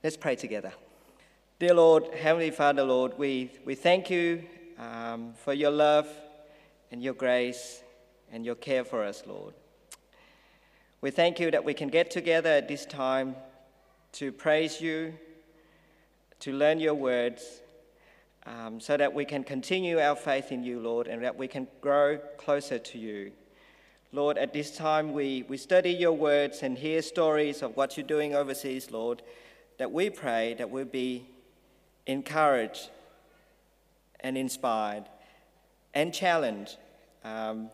Let's pray together. Dear Lord, Heavenly Father, Lord, we, we thank you um, for your love and your grace and your care for us, Lord. We thank you that we can get together at this time to praise you, to learn your words, um, so that we can continue our faith in you, Lord, and that we can grow closer to you. Lord, at this time we, we study your words and hear stories of what you're doing overseas, Lord, that we pray that we'll be encouraged and inspired and challenged um,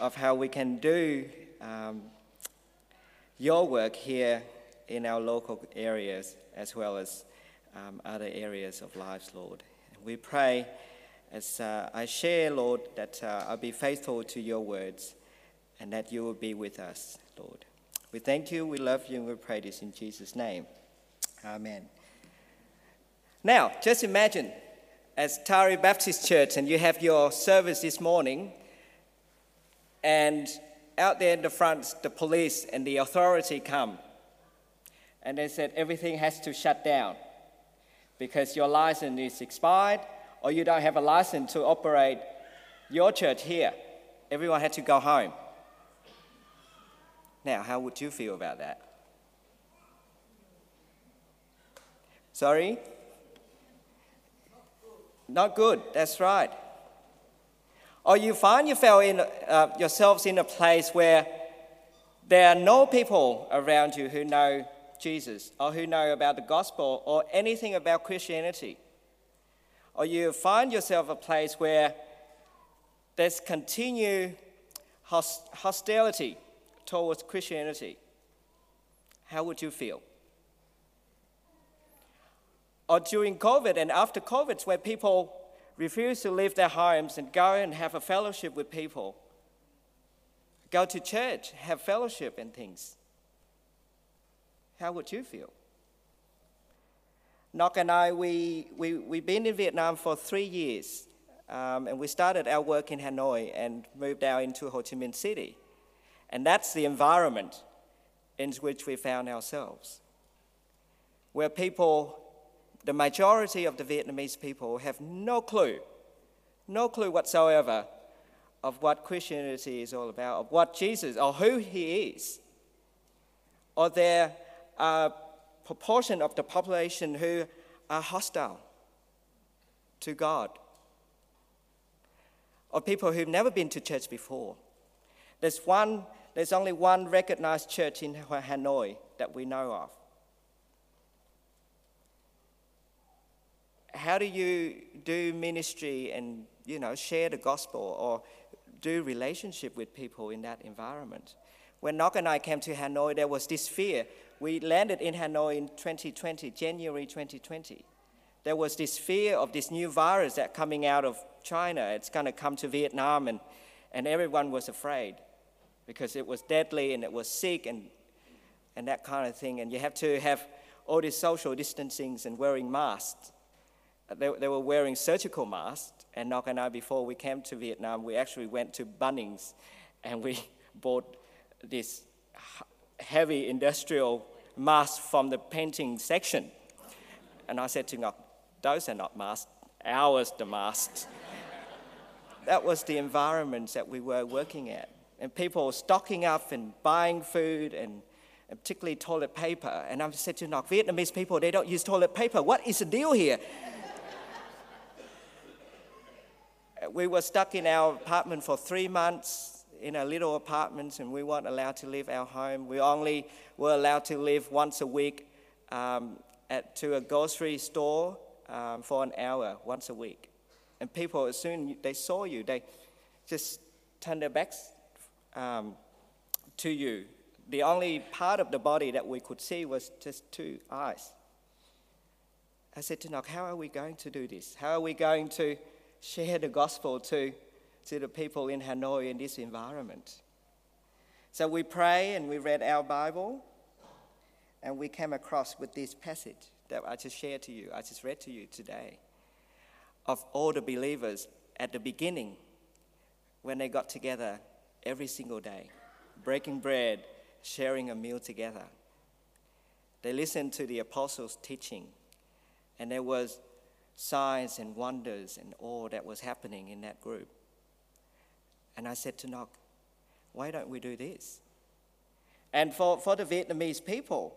of how we can do um, your work here in our local areas as well as um, other areas of lives, Lord. We pray as uh, I share, Lord, that uh, I'll be faithful to your words and that you will be with us, Lord. We thank you, we love you, and we pray this in Jesus' name. Amen. Now, just imagine as Taree Baptist Church and you have your service this morning, and out there in the front, the police and the authority come, and they said everything has to shut down because your license is expired or you don't have a license to operate your church here. Everyone had to go home. Now, how would you feel about that? Sorry? Not good, that's right. Or you find yourself in, uh, yourselves in a place where there are no people around you who know Jesus or who know about the gospel or anything about Christianity. Or you find yourself a place where there's continued hostility towards Christianity, how would you feel? Or during COVID and after COVID, where people refuse to leave their homes and go and have a fellowship with people, go to church, have fellowship and things, how would you feel? Nok and I, we, we, we've been in Vietnam for three years, um, and we started our work in Hanoi and moved out into Ho Chi Minh City. And that's the environment in which we found ourselves, where people, the majority of the Vietnamese people, have no clue, no clue whatsoever of what Christianity is all about, of what Jesus or who he is. Or there are uh, a proportion of the population who are hostile to God, or people who've never been to church before. There's one there's only one recognized church in Hanoi that we know of. How do you do ministry and you know share the gospel or do relationship with people in that environment? When Nok and I came to Hanoi, there was this fear. We landed in Hanoi in 2020, January 2020. There was this fear of this new virus that coming out of China. It's going to come to Vietnam, and, and everyone was afraid because it was deadly and it was sick and, and that kind of thing. And you have to have all these social distancings and wearing masks. They, they were wearing surgical masks. And Nok and I, before we came to Vietnam, we actually went to Bunnings and we bought this heavy industrial mask from the painting section. And I said to Nok, those are not masks, ours the masks. that was the environment that we were working at and people were stocking up and buying food and, and particularly toilet paper. And I said to Nok, Vietnamese people, they don't use toilet paper. What is the deal here? We were stuck in our apartment for three months in a little apartment and we weren't allowed to leave our home. We only were allowed to leave once a week um, at, to a grocery store um, for an hour once a week. And people, as soon they saw you, they just turned their backs um, to you. The only part of the body that we could see was just two eyes. I said to Nok, how are we going to do this? How are we going to share the gospel to, to the people in Hanoi in this environment? So we pray and we read our Bible and we came across with this passage that I just shared to you, I just read to you today, of all the believers at the beginning when they got together every single day, breaking bread, sharing a meal together. They listened to the apostles' teaching, and there was signs and wonders and all that was happening in that group. And I said to Nok, why don't we do this? And for, for the Vietnamese people,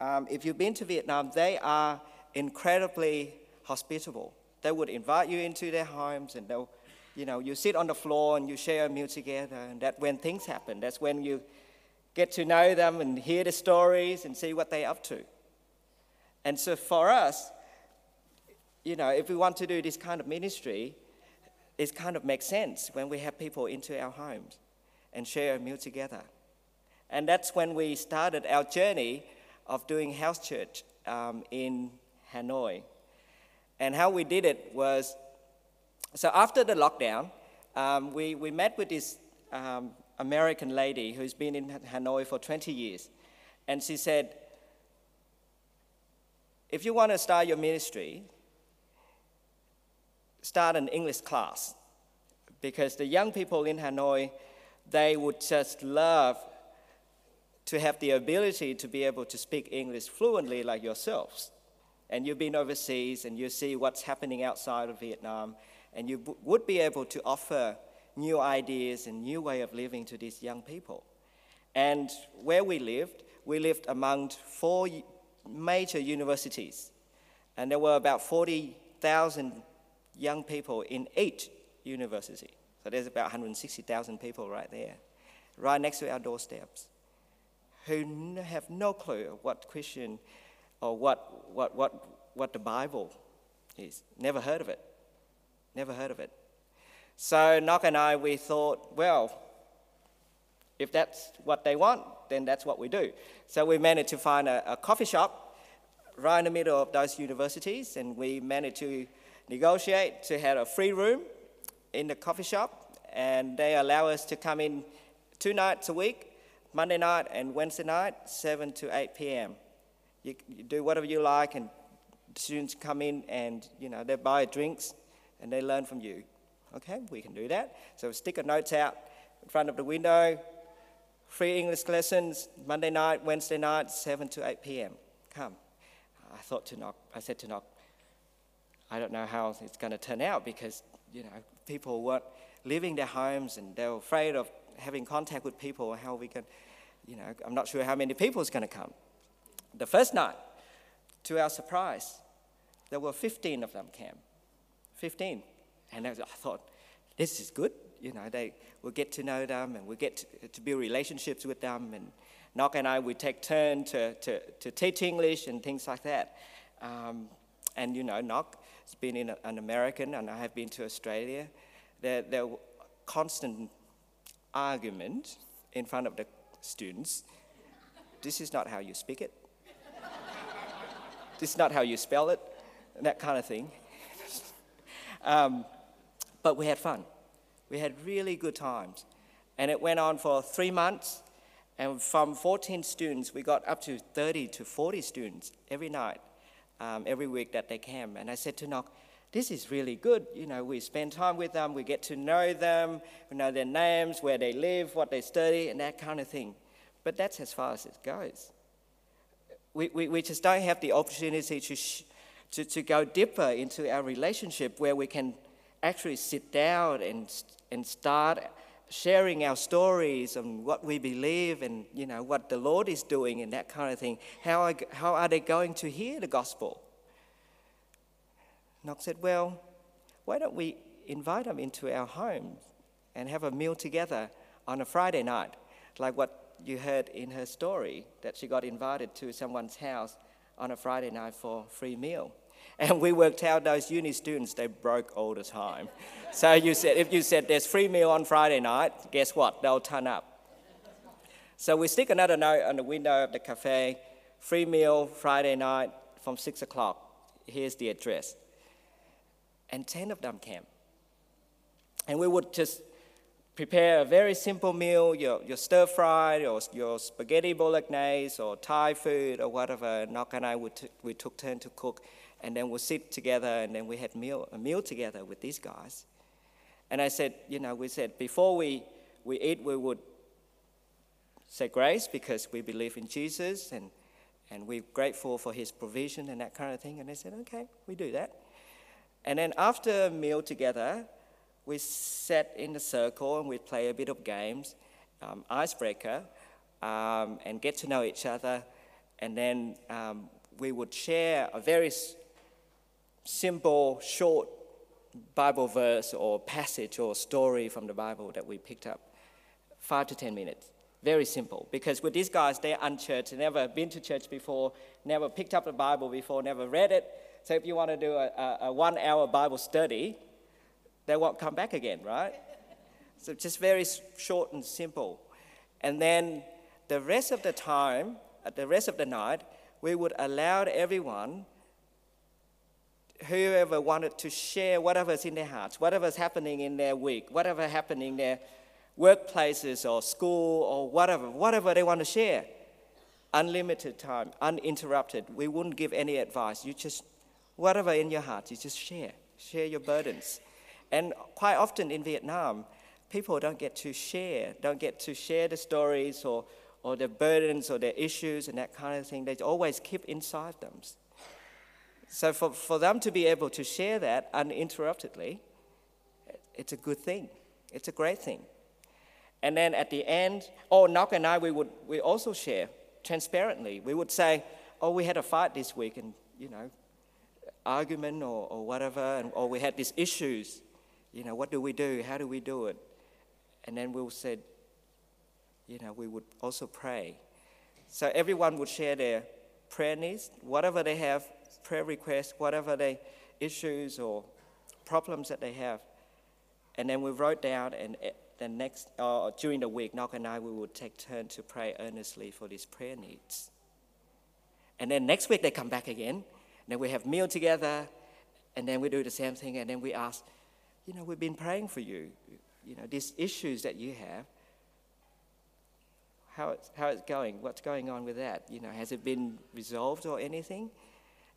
um, if you've been to Vietnam, they are incredibly hospitable. They would invite you into their homes and they'll, you know, you sit on the floor and you share a meal together. And that when things happen, that's when you get to know them and hear the stories and see what they're up to. And so for us, you know, if we want to do this kind of ministry, it kind of makes sense when we have people into our homes and share a meal together. And that's when we started our journey of doing house church um, in Hanoi. And how we did it was so after the lockdown, um, we, we met with this um, American lady who's been in Hanoi for 20 years. And she said, if you want to start your ministry, start an English class. Because the young people in Hanoi, they would just love to have the ability to be able to speak English fluently like yourselves. And you've been overseas and you see what's happening outside of Vietnam, and you would be able to offer new ideas and new way of living to these young people. And where we lived, we lived among four major universities, and there were about 40,000 young people in eight universities. So there's about 160,000 people right there, right next to our doorsteps, who have no clue what Christian or what, what, what, what the Bible is. Never heard of it. Never heard of it. So Nok and I, we thought, well, if that's what they want, then that's what we do. So we managed to find a, a coffee shop right in the middle of those universities, and we managed to negotiate to have a free room in the coffee shop, and they allow us to come in two nights a week, Monday night and Wednesday night, 7 to 8 p.m. You, you do whatever you like, and students come in and you know they buy drinks and they learn from you. Okay, we can do that. So stick a note out in front of the window. Free English lessons Monday night, Wednesday night, 7 to 8 p.m. Come. I thought to knock. I said to Nok, I don't know how it's going to turn out because you know people weren't leaving their homes and they were afraid of having contact with people. How we can, you know, I'm not sure how many people is going to come. The first night, to our surprise, there were 15 of them came. 15. And I thought, this is good. You know, they will get to know them and we get to, to, build relationships with them. And Nok and I, we take turn to, to, to teach English and things like that. Um, and, you know, Nok has been in a, an American and I have been to Australia. There, there were constant argument in front of the students. This is not how you speak it. this is not how you spell it, and that kind of thing. um, but we had fun. We had really good times. And it went on for three months. And from 14 students, we got up to 30 to 40 students every night, um, every week that they came. And I said to Nok, this is really good. You know, we spend time with them, we get to know them, we know their names, where they live, what they study, and that kind of thing. But that's as far as it goes. We, we, we just don't have the opportunity to, sh- to, to go deeper into our relationship where we can actually sit down and, and start sharing our stories and what we believe and you know what the Lord is doing and that kind of thing. How are, how are they going to hear the gospel? Nok said, Well, why don't we invite them into our home and have a meal together on a Friday night, like what you heard in her story that she got invited to someone's house on a Friday night for a free meal. And we worked out those uni students, they broke all the time. so you said, if you said there's free meal on Friday night, guess what? They'll turn up. So we stick another note on the window of the cafe, free meal Friday night from six o'clock. Here's the address. And 10 of them came. And we would just prepare a very simple meal, your, your stir fry, or your spaghetti bolognese, or Thai food, or whatever. Nok and I, would t- we took turn to cook and then we'll sit together and then we had meal, a meal together with these guys. And I said, you know, we said before we, we eat, we would say grace because we believe in Jesus and, and we're grateful for his provision and that kind of thing. And they said, okay, we do that. And then after a meal together, we sat in a circle and we play a bit of games, um, icebreaker, um, and get to know each other. And then um, we would share a very simple, short Bible verse or passage or story from the Bible that we picked up. Five to ten minutes. Very simple. Because with these guys, they're unchurched, never been to church before, never picked up the Bible before, never read it. So if you want to do a, a, a one hour Bible study, they won't come back again, right? So just very short and simple. And then the rest of the time, uh, the rest of the night, we would allow everyone, whoever wanted to share whatever's in their hearts, whatever's happening in their week, whatever happening in their workplaces or school or whatever, whatever they want to share. Unlimited time, uninterrupted. We wouldn't give any advice. You just, whatever in your heart, you just share. Share your burdens. And quite often in Vietnam, people don't get to share, don't get to share the stories or, or their burdens or their issues and that kind of thing. They always keep inside them. So for, for them to be able to share that uninterruptedly, it's a good thing. It's a great thing. And then at the end, oh, Nok and I, we would we also share transparently. We would say, oh, we had a fight this week and, you know, argument or, or whatever, and, or we had these issues. You know, what do we do? How do we do it? And then we'll say, you know, we would also pray. So everyone would share their prayer needs, whatever they have, prayer requests, whatever they issues or problems that they have. And then we wrote down and then next, uh, during the week, Nok and I, we would take turn to pray earnestly for these prayer needs. And then next week, they come back again. And then we have meal together. And then we do the same thing. And then we ask, you know, we've been praying for you. You know, these issues that you have, how it's, how it's going, what's going on with that? You know, has it been resolved or anything?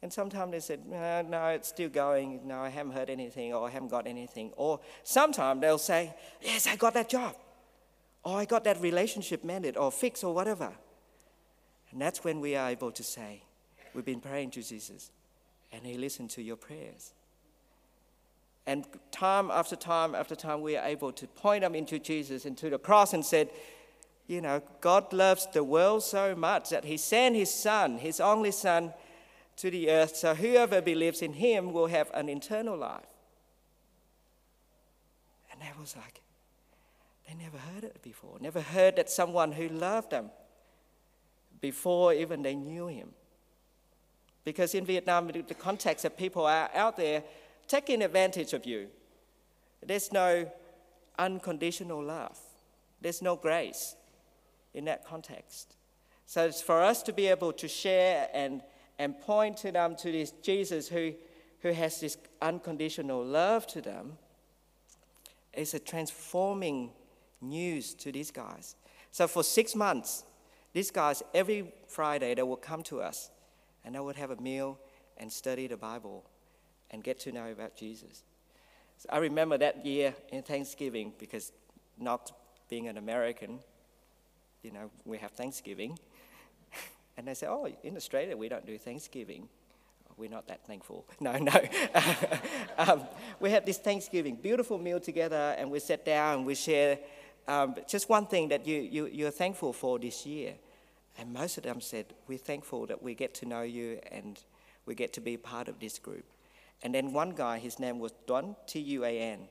And sometimes they said, no, no, it's still going. No, I haven't heard anything, or I haven't got anything. Or sometimes they'll say, yes, I got that job, or I got that relationship mended, or fixed, or whatever. And that's when we are able to say, we've been praying to Jesus, and He listened to your prayers. And time after time after time, we are able to point them into Jesus and to the cross and said, you know, God loves the world so much that He sent His Son, His only Son, to the earth, so whoever believes in him will have an eternal life. And that was like, they never heard it before, never heard that someone who loved them before even they knew him. Because in Vietnam, the context that people are out there taking advantage of you. There's no unconditional love, there's no grace in that context. So it's for us to be able to share and and point to them to this Jesus who, who has this unconditional love to them is a transforming news to these guys. So for six months, these guys, every Friday, they would come to us and they would have a meal and study the Bible and get to know about Jesus. So I remember that year in Thanksgiving because not being an American, you know, we have Thanksgiving. And they say, oh, in Australia, we don't do Thanksgiving. Oh, we're not that thankful. No, no. um, we have this Thanksgiving, beautiful meal together, and we sit down and we share um, just one thing that you, you, you're thankful for this year. And most of them said, We're thankful that we get to know you and we get to be part of this group. And then one guy, his name was Tuan, T U A N.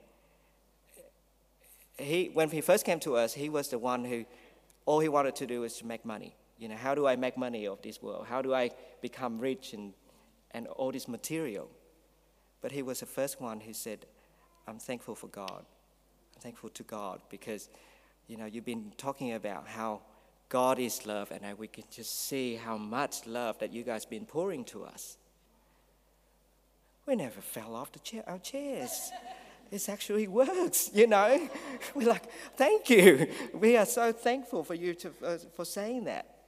He, when he first came to us, he was the one who all he wanted to do was to make money. You know, how do I make money of this world? How do I become rich and, and all this material? But he was the first one who said, I'm thankful for God. I'm thankful to God because, you know, you've been talking about how God is love, and we can just see how much love that you guys been pouring to us. We never fell off the chair, our chairs. This actually works, you know. We're like, thank you. We are so thankful for you to, uh, for saying that.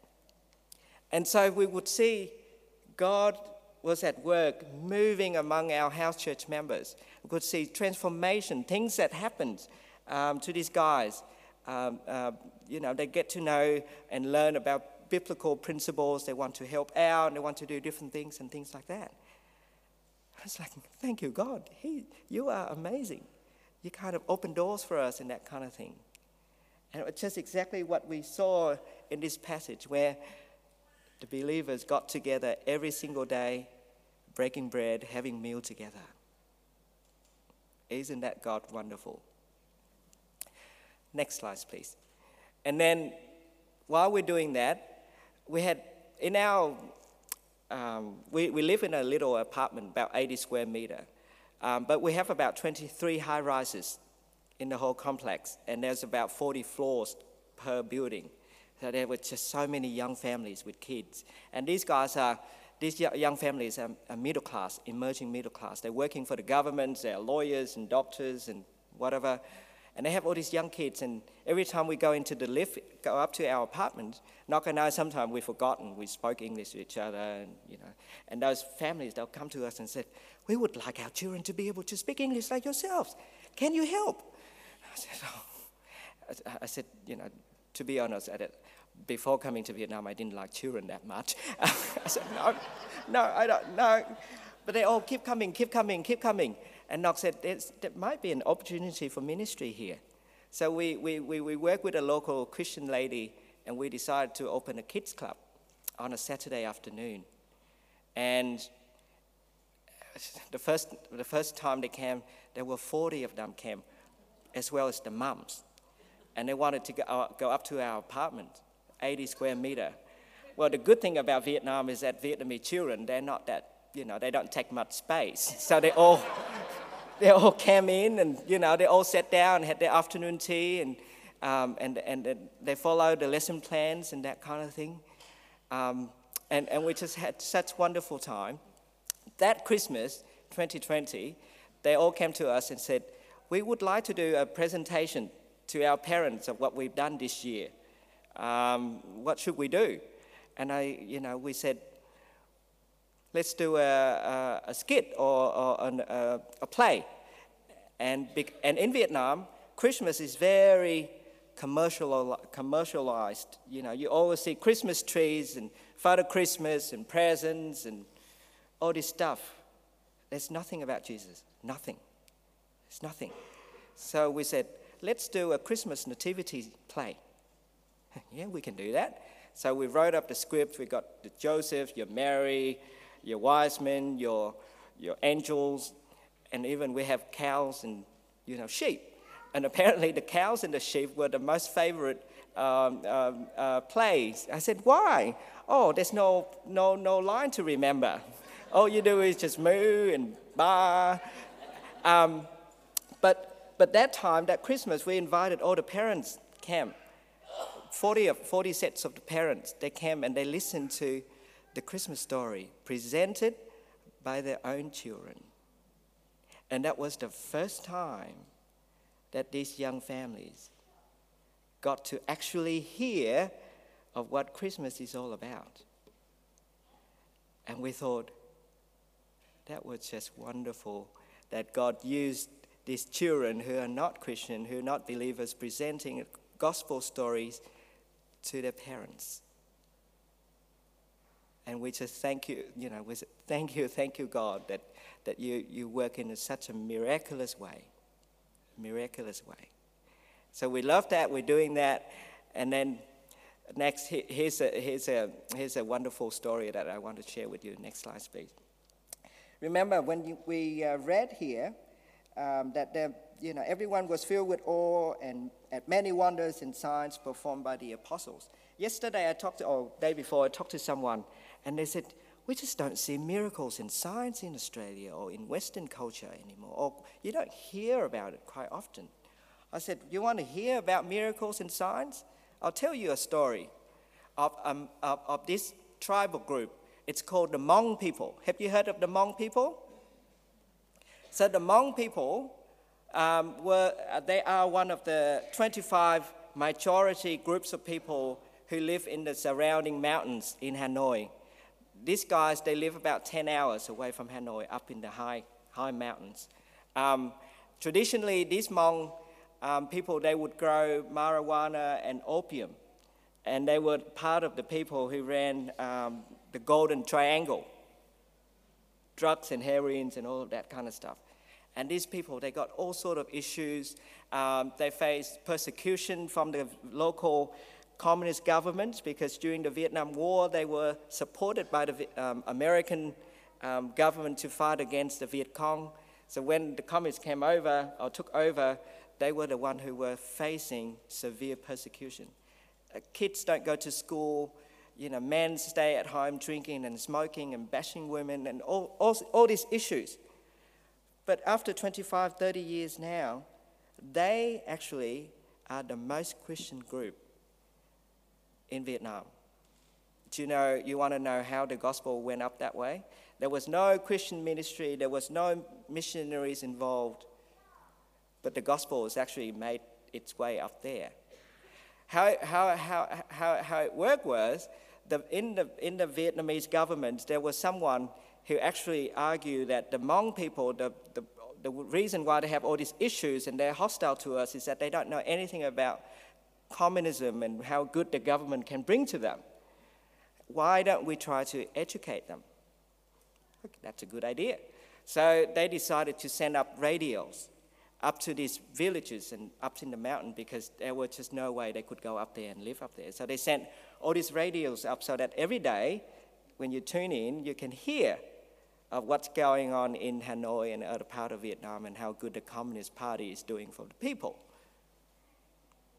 And so we would see God was at work moving among our house church members. We could see transformation, things that happened um, to these guys. Um, uh, you know, they get to know and learn about biblical principles. They want to help out and they want to do different things and things like that. I was like, thank you, God. He, you are amazing. You kind of open doors for us and that kind of thing. And it's just exactly what we saw in this passage where the believers got together every single day, breaking bread, having meal together. Isn't that God wonderful? Next slide, please. And then while we're doing that, we had in our um, we, we live in a little apartment, about 80 square meter, um, but we have about 23 high rises in the whole complex, and there's about 40 floors per building. So there were just so many young families with kids, and these guys are these young families are, are middle class, emerging middle class. They're working for the government, they're lawyers and doctors and whatever. And they have all these young kids, and every time we go into the lift, go up to our apartment, knock on our, sometimes we've forgotten, we spoke English to each other, and, you know, and those families, they'll come to us and say, we would like our children to be able to speak English like yourselves. Can you help? I said, oh. I said, you know, to be honest, at it, before coming to Vietnam, I didn't like children that much. I said, no, no, I don't, no. But they all keep coming, keep coming, keep coming. And Knox said, there might be an opportunity for ministry here. So we, we, we, we worked with a local Christian lady and we decided to open a kids club on a Saturday afternoon. And uh, the first, the first time they came, there were 40 of them came, as well as the mums. And they wanted to go, uh, go up to our apartment, 80 square meter. Well, the good thing about Vietnam is that Vietnamese children, they're not that, you know, they don't take much space. So they all, they all came in and, you know, they all sat down, had their afternoon tea, and, um, and, and, they followed the lesson plans and that kind of thing. Um, and, and we just had such wonderful time. That Christmas, 2020, they all came to us and said, we would like to do a presentation to our parents of what we've done this year. Um, what should we do? And I, you know, we said, let's do a, a, a skit or, or an, a, a, play. And, and in Vietnam, Christmas is very commercial, commercialized. You know, you always see Christmas trees and Father Christmas and presents and all this stuff. There's nothing about Jesus. Nothing. There's nothing. So we said, let's do a Christmas nativity play. yeah, we can do that. So we wrote up the script. We got the Joseph, your Mary, your wise men, your, your angels, and even we have cows and you know sheep. And apparently the cows and the sheep were the most favorite um, um, uh, plays. I said, why? Oh, there's no, no, no line to remember. All you do is just moo and ba. Um, but, but that time, that Christmas, we invited all the parents came. 40, of, 40 sets of the parents, they came and they listened to the Christmas story presented by their own children. And that was the first time that these young families got to actually hear of what Christmas is all about. And we thought, that was just wonderful that God used these children who are not Christian, who are not believers, presenting gospel stories to their parents. And we just thank you, you know, we say, thank you, thank you, God, that, that you, you work in such a miraculous way. Miraculous way. So we love that, we're doing that. And then next, here's a, here's a, here's a wonderful story that I want to share with you. Next slide, please. Remember, when you, we uh, read here um, that you know, everyone was filled with awe and at many wonders and signs performed by the apostles. Yesterday, I talked to, or day before, I talked to someone and they said, we just don't see miracles and signs in Australia or in Western culture anymore, or you don't hear about it quite often. I said, You want to hear about miracles and signs? I'll tell you a story of, um, of, of this tribal group. It's called the Hmong people. Have you heard of the Hmong people? So the Hmong people um, were, uh, they are one of the 25 majority groups of people who live in the surrounding mountains in Hanoi. These guys, they live about 10 hours away from Hanoi, up in the high, high mountains. Um, traditionally, these Hmong um, people, they would grow marijuana and opium. And they were part of the people who ran um, the Golden Triangle drugs and heroines and all that kind of stuff. And these people, they got all sort of issues. Um, they faced persecution from the local communist governments because during the Vietnam War, they were supported by the um, American um, government to fight against the Viet Cong. So when the communists came over or took over, they were the one who were facing severe persecution. Uh, kids don't go to school. You know, men stay at home drinking and smoking and bashing women and all, all, all these issues. But after 25, 30 years now, they actually are the most Christian group in Vietnam. Do you know, you want to know how the gospel went up that way? There was no Christian ministry, there was no missionaries involved, but the gospel has actually made its way up there. How, how, how, how, how it worked was the, in, the, in the Vietnamese government, there was someone who actually argued that the Hmong people, the, the, the reason why they have all these issues and they're hostile to us is that they don't know anything about communism and how good the government can bring to them. Why don't we try to educate them? That's a good idea. So they decided to send up radios up to these villages and up in the mountain because there was just no way they could go up there and live up there. So they sent all these radios up so that every day when you tune in, you can hear of what's going on in Hanoi and other part of Vietnam and how good the Communist Party is doing for the people.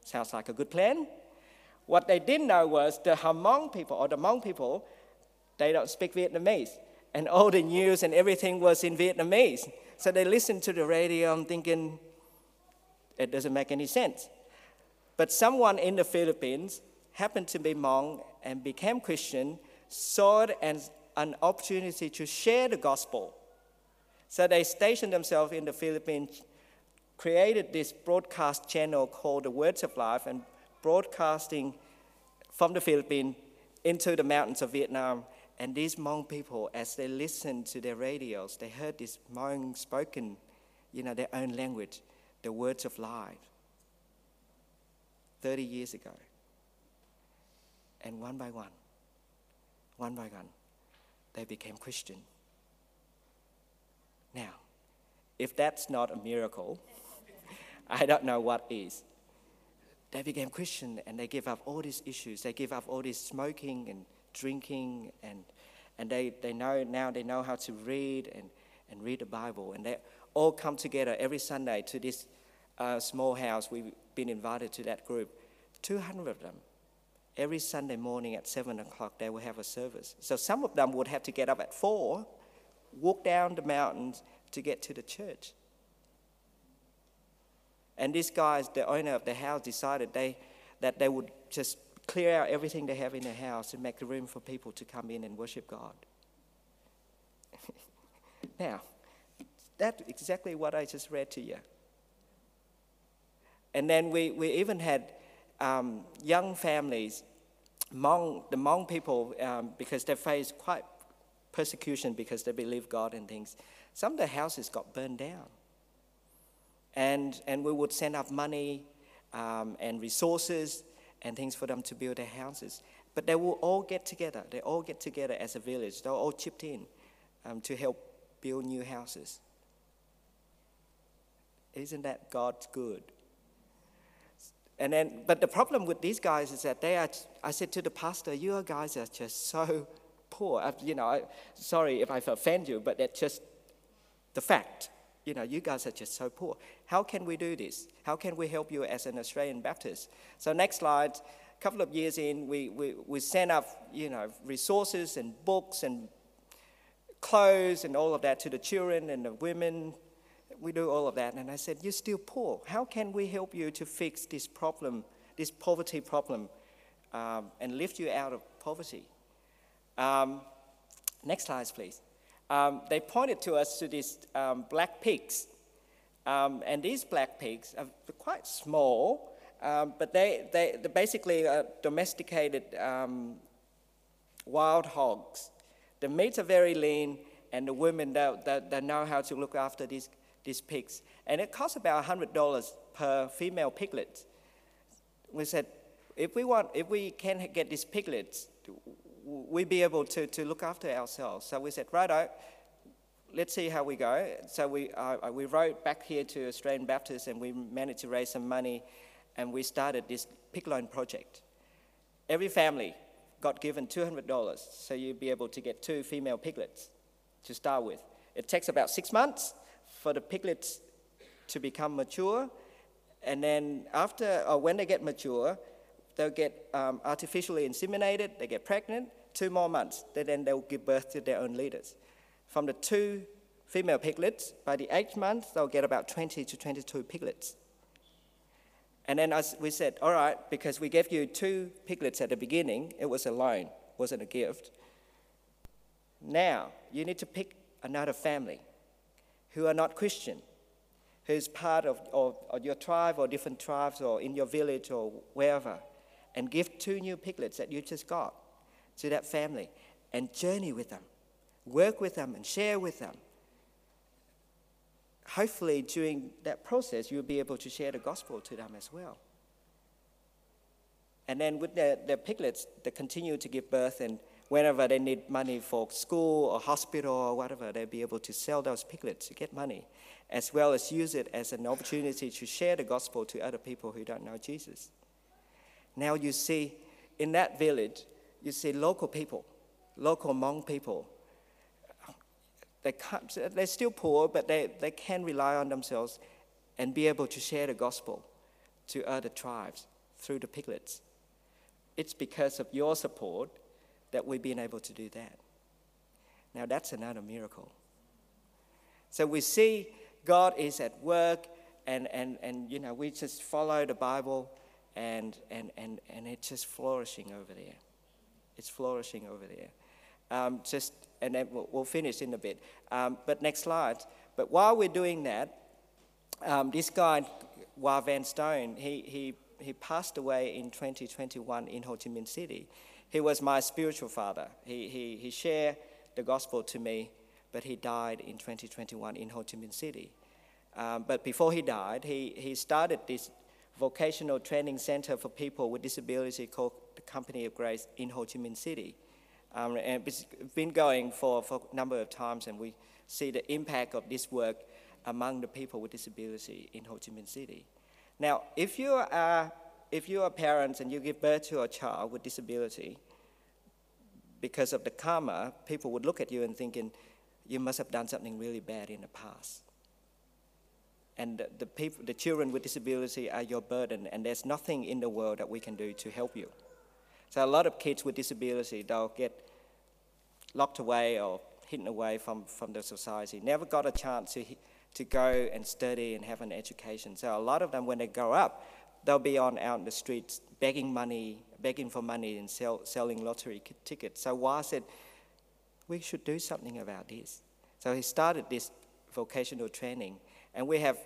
Sounds like a good plan. What they didn't know was the Hmong people or the Hmong people, they don't speak Vietnamese. And all the news and everything was in Vietnamese. So they listened to the radio and thinking, it doesn't make any sense. But someone in the Philippines happened to be Hmong and became Christian, saw it as an opportunity to share the gospel. So they stationed themselves in the Philippines, created this broadcast channel called the Words of Life, and broadcasting from the Philippines into the mountains of Vietnam. And these Hmong people, as they listened to their radios, they heard this Hmong spoken, you know, their own language, the words of life. 30 years ago. And one by one, one by one, they became Christian. Now, if that's not a miracle, I don't know what is. They became Christian and they gave up all these issues. They gave up all this smoking and drinking and, and they, they know now they know how to read and, and read the Bible. And they all come together every Sunday to this uh, small house. We've been invited to that group. 200 of them every Sunday morning at 7 o'clock, they will have a service. So some of them would have to get up at 4, walk down the mountains to get to the church. And these guys, the owner of the house, decided they, that they would just clear out everything they have in their house and make the room for people to come in and worship God. now, that's exactly what I just read to you. And then we, we even had um, young families, Hmong, the Hmong people, um, because they face quite persecution because they believe God and things, some of the houses got burned down. And, and we would send up money um, and resources and things for them to build their houses. But they will all get together. They all get together as a village. They all chipped in um, to help build new houses. Isn't that God's good? And then, but the problem with these guys is that they are, I said to the pastor, you guys are just so poor. I, you know, I, sorry if I offend you, but that's just the fact. You know, you guys are just so poor. How can we do this? How can we help you as an Australian Baptist? So next slide, a couple of years in, we, we, we sent up, you know, resources and books and clothes and all of that to the children and the women we do all of that. And I said, You're still poor. How can we help you to fix this problem, this poverty problem, um, and lift you out of poverty? Um, next slide, please. Um, they pointed to us to these um, black pigs. Um, and these black pigs are quite small, um, but they, they, they're basically uh, domesticated wild hogs. The meats are very lean, and the women, they, they, they know how to look after these these pigs. And it costs about $100 per female piglet. We said, if we want, if we can get these piglets, we'd be able to, to look after ourselves. So we said, right, let's see how we go. So we, uh, we wrote back here to Australian Baptist and we managed to raise some money and we started this pig loan project. Every family got given $200, so you'd be able to get two female piglets to start with. It takes about six months for the piglets to become mature, and then after, or when they get mature, they'll get um, artificially inseminated, they get pregnant, two more months, then they'll give birth to their own litters. From the two female piglets, by the eighth month, they'll get about 20 to 22 piglets. And then as we said, all right, because we gave you two piglets at the beginning, it was a loan, wasn't a gift. Now, you need to pick another family who are not Christian, who's part of, of, of your tribe or different tribes or in your village or wherever, and give two new piglets that you just got to that family and journey with them, work with them, and share with them hopefully during that process, you'll be able to share the gospel to them as well. And then with the, the piglets, they continue to give birth, and whenever they need money for school or hospital or whatever, they'll be able to sell those piglets to get money, as well as use it as an opportunity to share the gospel to other people who don't know Jesus. Now you see, in that village, you see local people, local Hmong people they they're still poor, but they, they can rely on themselves and be able to share the gospel to other tribes through the piglets. It's because of your support that we've been able to do that. Now, that's another miracle. So we see God is at work, and, and, and you know, we just follow the Bible, and, and, and, and it's just flourishing over there. It's flourishing over there. Um, just and then we'll, we'll finish in a bit. Um, but next slide. But while we're doing that, um, this guy, Wa Van Stone, he, he, he passed away in 2021 in Ho Chi Minh City. He was my spiritual father. He, he, he shared the gospel to me, but he died in 2021 in Ho Chi Minh City. Um, but before he died, he, he started this vocational training center for people with disability called the Company of Grace in Ho Chi Minh City. Um, and it's been going for, for a number of times, and we see the impact of this work among the people with disability in Ho Chi Minh City. Now, if you are, if you are parents and you give birth to a child with disability, because of the karma, people would look at you and thinking, you must have done something really bad in the past. And the, people, the children with disability are your burden, and there's nothing in the world that we can do to help you. So a lot of kids with disability, they'll get locked away or hidden away from, from the society, never got a chance to, to go and study and have an education. So a lot of them, when they grow up, they'll be on out in the streets begging money, begging for money and sell, selling lottery tickets. So Wa said, we should do something about this. So he started this vocational training, and we have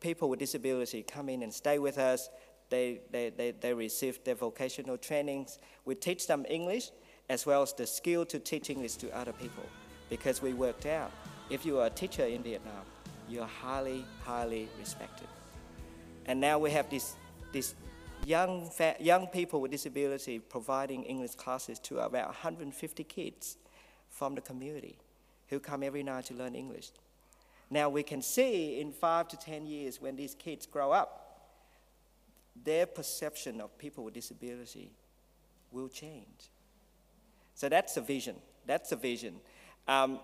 people with disability come in and stay with us they, they, they, they receive their vocational trainings. We teach them English as well as the skill to teach English to other people because we worked out if you are a teacher in Vietnam, you're highly, highly respected. And now we have this, this young, young people with disability providing English classes to about 150 kids from the community who come every night to learn English. Now we can see in five to 10 years when these kids grow up, their perception of people with disability will change. So that's a vision. That's a vision. Um,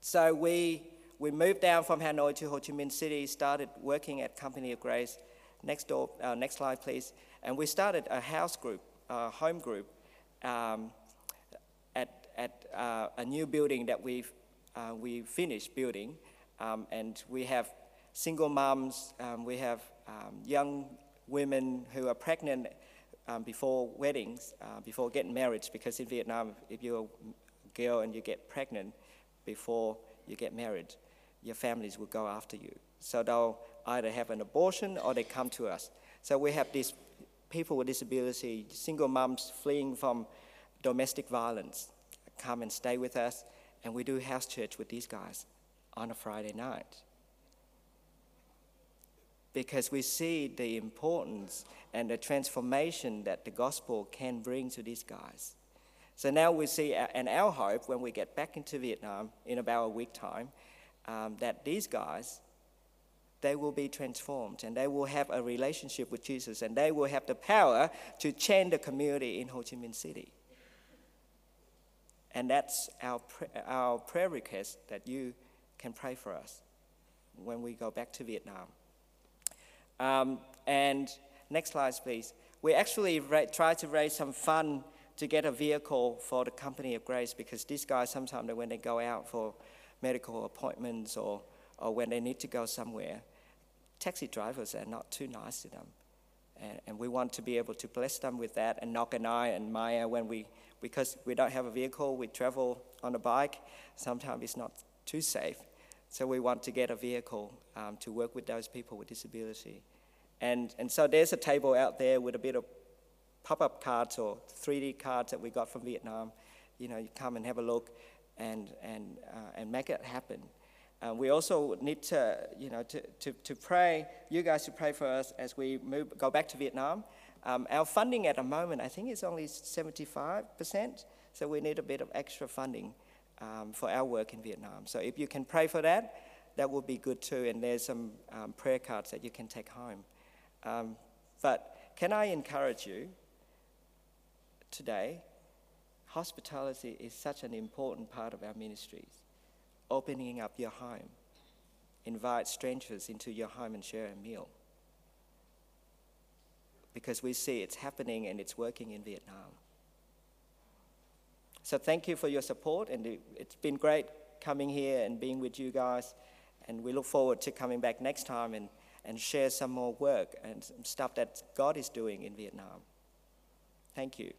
so we, we moved down from Hanoi to Ho Chi Minh City, started working at Company of Grace. Next door, uh, next slide, please. And we started a house group, a home group, um, at, at uh, a new building that we've uh, we finished building. Um, and we have single moms, um, we have um, young women who are pregnant um, before weddings, uh, before getting married, because in Vietnam, if you're a girl and you get pregnant before you get married, your families will go after you. So they'll either have an abortion or they come to us. So we have these people with disability, single moms fleeing from domestic violence, come and stay with us, and we do house church with these guys on a Friday night. because we see the importance and the transformation that the gospel can bring to these guys. So now we see, and our hope when we get back into Vietnam in about a week time, um, that these guys, they will be transformed and they will have a relationship with Jesus and they will have the power to change the community in Ho Chi Minh City. And that's our, our prayer request that you can pray for us when we go back to Vietnam. Um, and next slide, please. We actually ra- try to raise some fund to get a vehicle for the Company of Grace because these guys sometimes when they go out for medical appointments or, or when they need to go somewhere, taxi drivers are not too nice to them. And, and we want to be able to bless them with that. And Nok and I and Maya, when we, because we don't have a vehicle, we travel on a bike, sometimes it's not too safe. So we want to get a vehicle um, to work with those people with disability. And, and so there's a table out there with a bit of pop-up cards or 3D cards that we got from Vietnam. You know, you come and have a look and, and, uh, and make it happen. Uh, we also need to, you know, to, to, to pray, you guys to pray for us as we move, go back to Vietnam. Um, our funding at the moment, I think, is only 75%, so we need a bit of extra funding um, for our work in Vietnam. So if you can pray for that, that would be good too. And there's some um, prayer cards that you can take home. Um, but can I encourage you today? Hospitality is such an important part of our ministries. Opening up your home, invite strangers into your home and share a meal. Because we see it's happening and it's working in Vietnam. So thank you for your support, and it's been great coming here and being with you guys. And we look forward to coming back next time and, and share some more work and stuff that God is doing in Vietnam. Thank you.